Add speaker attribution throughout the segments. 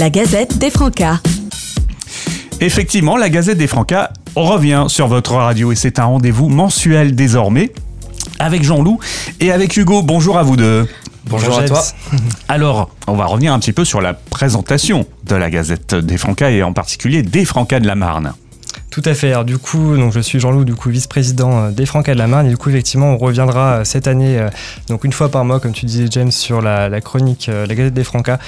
Speaker 1: La Gazette des Francas.
Speaker 2: Effectivement, la Gazette des Francas revient sur votre radio et c'est un rendez-vous mensuel désormais avec Jean-Loup et avec Hugo. Bonjour à vous deux.
Speaker 3: Bonjour à toi.
Speaker 2: Alors, on va revenir un petit peu sur la présentation de la Gazette des Francas et en particulier des Francas de la Marne.
Speaker 3: Tout à fait. Alors, du coup, donc, je suis Jean-Loup, du coup, vice-président euh, des Francas de la Marne. Et du coup, effectivement, on reviendra euh, cette année, euh, donc une fois par mois, comme tu disais, James, sur la, chronique, la Gazette des Francas,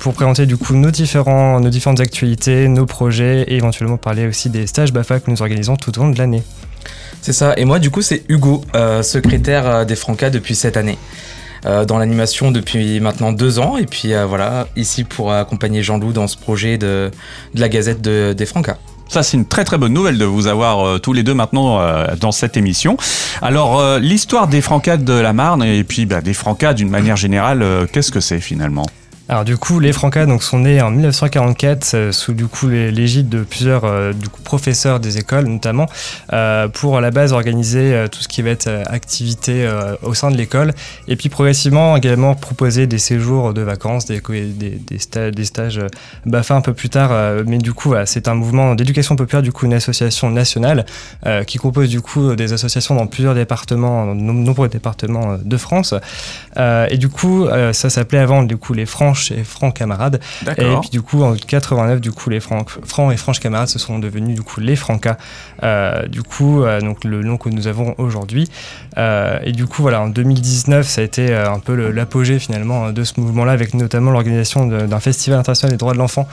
Speaker 3: pour présenter, du coup, nos, différents, nos différentes actualités, nos projets et éventuellement parler aussi des stages BAFA que nous organisons tout au long de l'année.
Speaker 4: C'est ça. Et moi, du coup, c'est Hugo, secrétaire des Francas depuis cette année. dans l'animation depuis maintenant deux ans et puis voilà ici pour accompagner Jean-Loup dans ce projet de, la Gazette des Francas.
Speaker 2: Ça, c'est une très très bonne nouvelle de vous avoir euh, tous les deux maintenant euh, dans cette émission. Alors, euh, l'histoire des Francades de la Marne et puis bah, des Francades d'une manière générale, qu'est-ce que c'est finalement?
Speaker 3: Alors du coup, les Francas donc, sont nés en 1944 euh, sous du coup l'égide de plusieurs euh, du coup, professeurs des écoles notamment euh, pour à la base organiser tout ce qui va être activité au sein de l'école et puis progressivement également proposer des séjours de vacances, des, des, des, des stages BAFA un peu plus tard. mais du coup, c'est un mouvement d'éducation populaire, du coup une association nationale qui compose du coup des associations dans plusieurs départements, de nombreux départements de France. et du coup, ça s'appelait avant du coup les Francs et francs camarades. Et puis du coup, en 89, du coup, les francs, francs et franches camarades se sont devenus du coup les francas. Euh, du coup, euh, donc le nom que nous avons aujourd'hui. Euh, et du coup, voilà, en 2019, ça a été un peu l'apogée finalement de ce mouvement-là, avec notamment l'organisation d'un festival international des droits de l'enfant,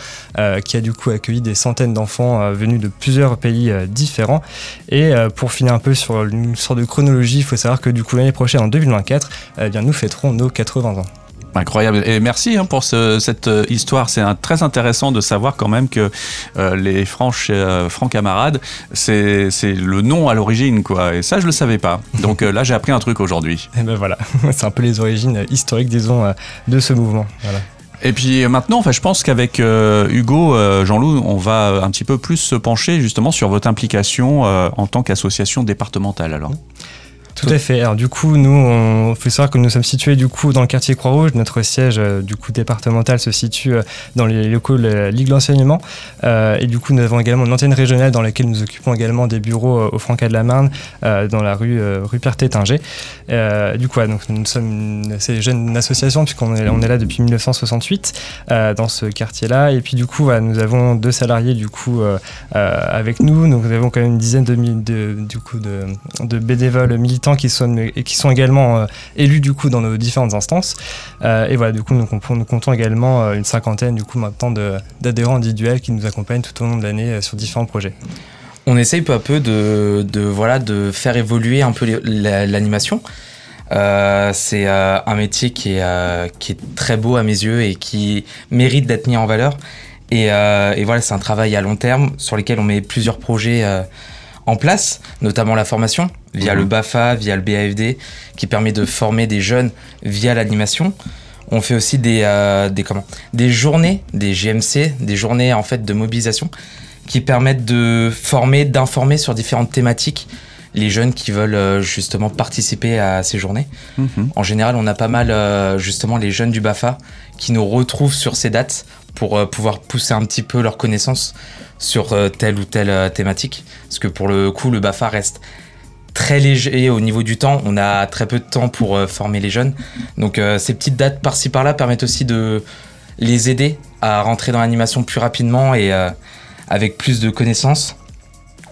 Speaker 3: qui a du coup accueilli des centaines d'enfants venus de plusieurs pays différents. Et pour finir un peu sur une sorte de chronologie, il faut savoir que du coup l'année prochaine, en 2024, eh bien, nous fêterons nos 80 ans.
Speaker 2: Incroyable. Et merci hein, pour cette euh, histoire. C'est très intéressant de savoir quand même que euh, les franches, euh, francs camarades, c'est le nom à l'origine. quoi. Et ça, je le savais pas. Donc là, j'ai appris un truc aujourd'hui.
Speaker 3: Et ben voilà, c'est un peu les origines historiques, disons, de ce mouvement.
Speaker 2: Et puis maintenant, enfin, je pense qu'avec Hugo, Jean-Loup, on va un petit peu plus se pencher justement sur votre implication en tant qu'association départementale. Alors.
Speaker 3: Tout à fait. Alors du coup, nous, on fait savoir que nous sommes situés du coup dans le quartier Croix-Rouge. Notre siège euh, du coup départemental se situe euh, dans les locaux de la Ligue d'enseignement. Euh, et du coup, nous avons également une antenne régionale dans laquelle nous occupons également des bureaux au Francas de la Marne, dans la rue rue Pierre-Tétinger. du coup, donc nous sommes une assez jeune association puisqu'on est, là depuis 1968 dans ce quartier-là. Et puis du coup, nous avons deux salariés du coup avec nous. nous avons quand même une dizaine de, de du coup de, de bénévoles militaires qui sont, également euh, élus du coup dans nos différentes instances. Euh, et voilà, du coup, nous, comptons également euh, une cinquantaine du coup maintenant d'adhérents individuels qui nous accompagnent tout au long de l'année sur différents projets.
Speaker 4: On essaye peu à peu de, de voilà, de faire évoluer un peu l'animation. c'est un métier qui est, qui est très beau à mes yeux et qui mérite d'être mis en valeur. Et, et voilà, c'est un travail à long terme sur lequel on met plusieurs projets en place, notamment la formation via le mhm. BAFA, via le BAFD, qui permet de former des jeunes via l'animation. On fait aussi des, euh, des, comment, des journées, des GMC, des journées en fait de mobilisation qui permettent de former, d'informer sur différentes thématiques les jeunes qui veulent euh, justement participer à ces journées. Mhm. En général, on a pas mal euh, justement les jeunes du BAFA qui nous retrouvent sur ces dates pour pouvoir pousser un petit peu leurs connaissances sur telle ou telle thématique. Parce que pour le coup, le BAFA reste très léger au niveau du temps. On a très peu de temps pour euh, former les jeunes. Donc euh, ces petites dates par-ci par-là permettent aussi de les aider à rentrer dans l'animation plus rapidement et euh, avec plus de connaissances.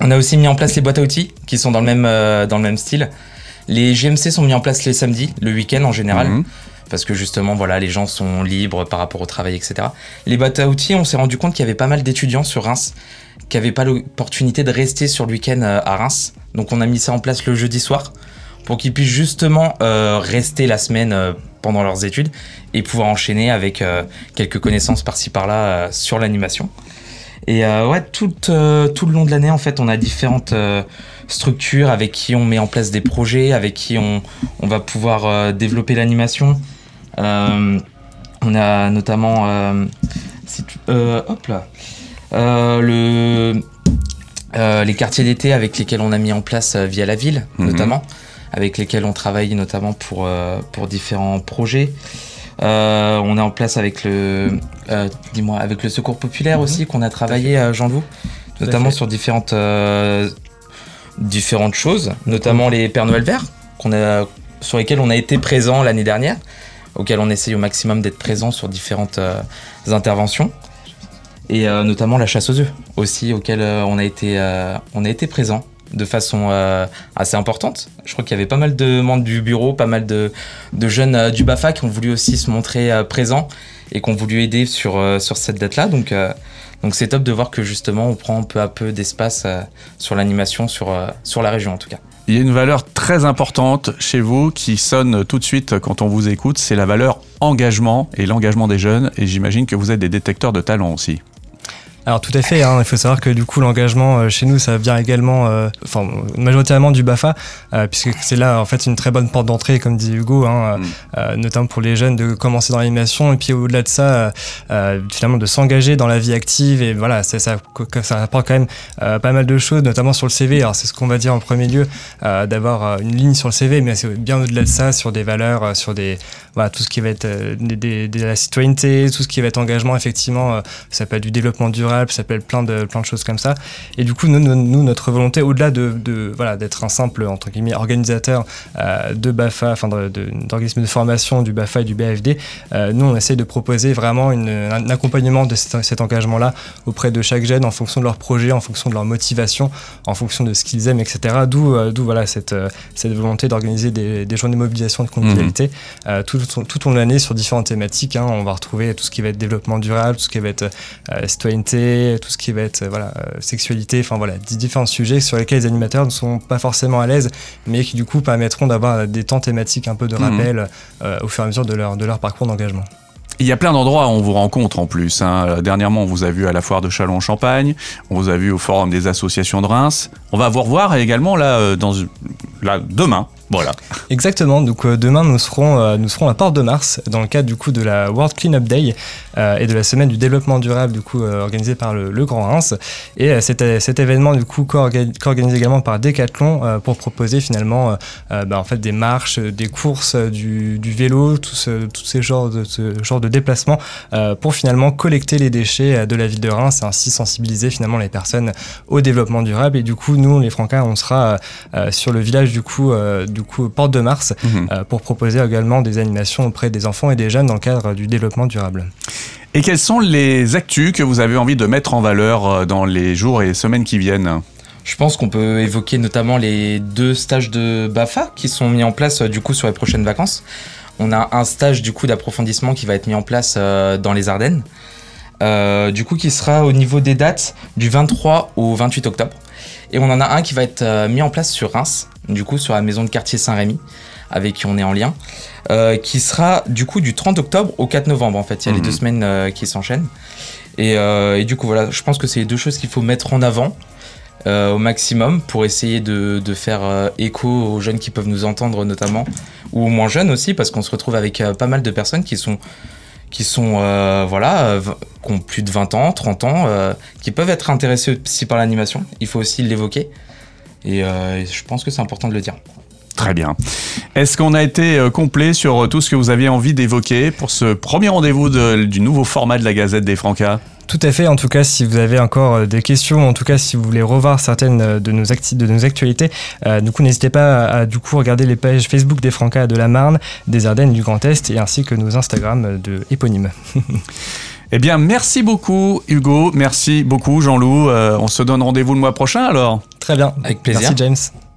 Speaker 4: On a aussi mis en place les boîtes à outils qui sont dans le même, dans le même style. Les GMC sont mis en place les samedis, le week-end en général. Mhm. Parce que justement, voilà, les gens sont libres par rapport au travail, etc. Les boîtes à outils, on s'est rendu compte qu'il y avait pas mal d'étudiants sur Reims qui n'avaient pas l'opportunité de rester sur le week-end à Reims. Donc on a mis ça en place le jeudi soir pour qu'ils puissent justement euh, rester la semaine euh, pendant leurs études et pouvoir enchaîner avec euh, quelques connaissances par-ci par-là sur l'animation. Et ouais, tout, tout le long de l'année, en fait, on a différentes structures avec qui on met en place des projets, avec qui on, on va pouvoir développer l'animation. on a notamment... hop là. le euh, les quartiers d'été avec lesquels on a mis en place euh, via la ville, mhm. notamment, avec lesquels on travaille notamment pour, euh, pour différents projets. On est en place avec le, dis-moi, avec le Secours populaire mhm. aussi qu'on a travaillé, Jean-Loup, notamment sur différentes différentes choses, notamment les Pères Noël verts qu'on a sur lesquels on a été présent l'année dernière, auxquels on essaye au maximum d'être présent sur différentes interventions. Et notamment la chasse aux œufs aussi auquel on a été on a été présent de façon euh, assez importante. Je crois qu'il y avait pas mal de membres du bureau, pas mal de, jeunes euh, du BAFA qui ont voulu aussi se montrer euh, présents et qui ont voulu aider sur, sur cette date-là. Donc donc c'est top de voir que justement on prend peu à peu d'espace sur l'animation sur, sur la région en tout cas.
Speaker 2: Il y a une valeur très importante chez vous qui sonne tout de suite quand on vous écoute, c'est la valeur engagement et l'engagement des jeunes. Et j'imagine que vous êtes des détecteurs de talent aussi.
Speaker 3: Alors tout à fait, hein, il faut savoir que du coup l'engagement euh, chez nous ça vient également, euh, enfin majoritairement du BAFA, euh, puisque c'est là en fait une très bonne porte d'entrée comme dit Hugo, hein, mm. notamment pour les jeunes de commencer dans l'animation et puis au-delà de ça finalement de s'engager dans la vie active et voilà ça, ça, ça apporte quand même pas mal de choses, notamment sur le CV. Alors c'est ce qu'on va dire en premier lieu, d'avoir une ligne sur le CV, mais c'est bien au-delà de ça sur des valeurs, sur des voilà tout ce qui va être de la citoyenneté, tout ce qui va être engagement effectivement, ça peut être du développement durable ça s'appelle plein de, plein de choses comme ça. Et du coup, nous, nous notre volonté, au-delà de, de voilà, d'être un simple entre guillemets, organisateur euh, de BAFA, enfin d'organismes de, formation du BAFA et du BAFD, euh, nous, on essaie de proposer vraiment une, un accompagnement de cet, engagement-là auprès de chaque jeune en fonction de leur projet, en fonction de leur motivation, en fonction de ce qu'ils aiment, etc. D'où, euh, d'où voilà, cette, cette volonté d'organiser des, des journées de mobilisation de convivialité mmh. tout, tout, de l'année sur différentes thématiques. Hein. On va retrouver tout ce qui va être développement durable, tout ce qui va être citoyenneté, tout ce qui va être voilà, euh, sexualité, enfin voilà, différents sujets sur lesquels les animateurs ne sont pas forcément à l'aise, mais qui du coup permettront d'avoir des temps thématiques un peu de mhm. rappel euh, au fur et à mesure de leur, de leur parcours d'engagement.
Speaker 2: Il y a plein d'endroits où on vous rencontre en plus. Hein. Dernièrement, on vous a vu à la foire de Châlons-Champagne, on vous a vu au forum des associations de Reims. On va vous revoir également là, euh, dans, là demain voilà.
Speaker 3: Exactement. Donc euh, demain nous serons euh, nous serons à Porte de Mars dans le cadre du coup de la World Cleanup Day euh, et de la semaine du développement durable du coup organisée par le, Grand Reims et cet, événement du coup co-organisé également par Decathlon pour proposer finalement bah, en fait des marches, des courses, du, vélo, tous ces genres de ce genre de déplacements pour finalement collecter les déchets de la ville de Reims et ainsi sensibiliser finalement les personnes au développement durable et du coup nous les Francas on sera sur le village du coup du du coup Porte de Mars mhm. euh, pour proposer également des animations auprès des enfants et des jeunes dans le cadre du développement durable.
Speaker 2: Et quelles sont les actus que vous avez envie de mettre en valeur euh, dans les jours et semaines qui viennent?
Speaker 4: Je pense qu'on peut évoquer notamment les deux stages de BAFA qui sont mis en place euh, du coup sur les prochaines vacances. On a un stage du coup d'approfondissement qui va être mis en place dans les Ardennes. du coup qui sera au niveau des dates du 23 au 28 octobre. Et on en a un qui va être mis en place sur Reims du coup sur la maison de quartier Saint-Rémy, avec qui on est en lien, euh, qui sera du coup du 30 octobre au 4 novembre en fait. Il y a les deux mhm. semaines euh, qui s'enchaînent. Euh, et, du coup voilà, je pense que c'est les deux choses qu'il faut mettre en avant. au maximum pour essayer de, faire écho aux jeunes qui peuvent nous entendre notamment ou aux moins jeunes aussi parce qu'on se retrouve avec pas mal de personnes qui sont qui sont voilà qui ont plus de 20 ans 30 ans qui peuvent être intéressés aussi par l'animation il faut aussi l'évoquer euh, et, je pense que c'est important de le dire.
Speaker 2: Très bien. Est-ce qu'on a été euh, complet sur euh, tout ce que vous aviez envie d'évoquer pour ce premier rendez-vous du nouveau format de la Gazette des Francas
Speaker 3: tout à fait. En tout cas, si vous avez encore des questions, en tout cas, si vous voulez revoir certaines de nos, de nos actualités, du coup, n'hésitez pas à, du coup regarder les pages Facebook des Francas de la Marne, des Ardennes, du Grand Est, et ainsi que nos Instagram de éponymes.
Speaker 2: eh bien, merci beaucoup, Hugo. Merci beaucoup, Jean-Loup. on se donne rendez-vous le mois prochain alors.
Speaker 3: Très bien.
Speaker 4: Avec plaisir.
Speaker 3: Merci James.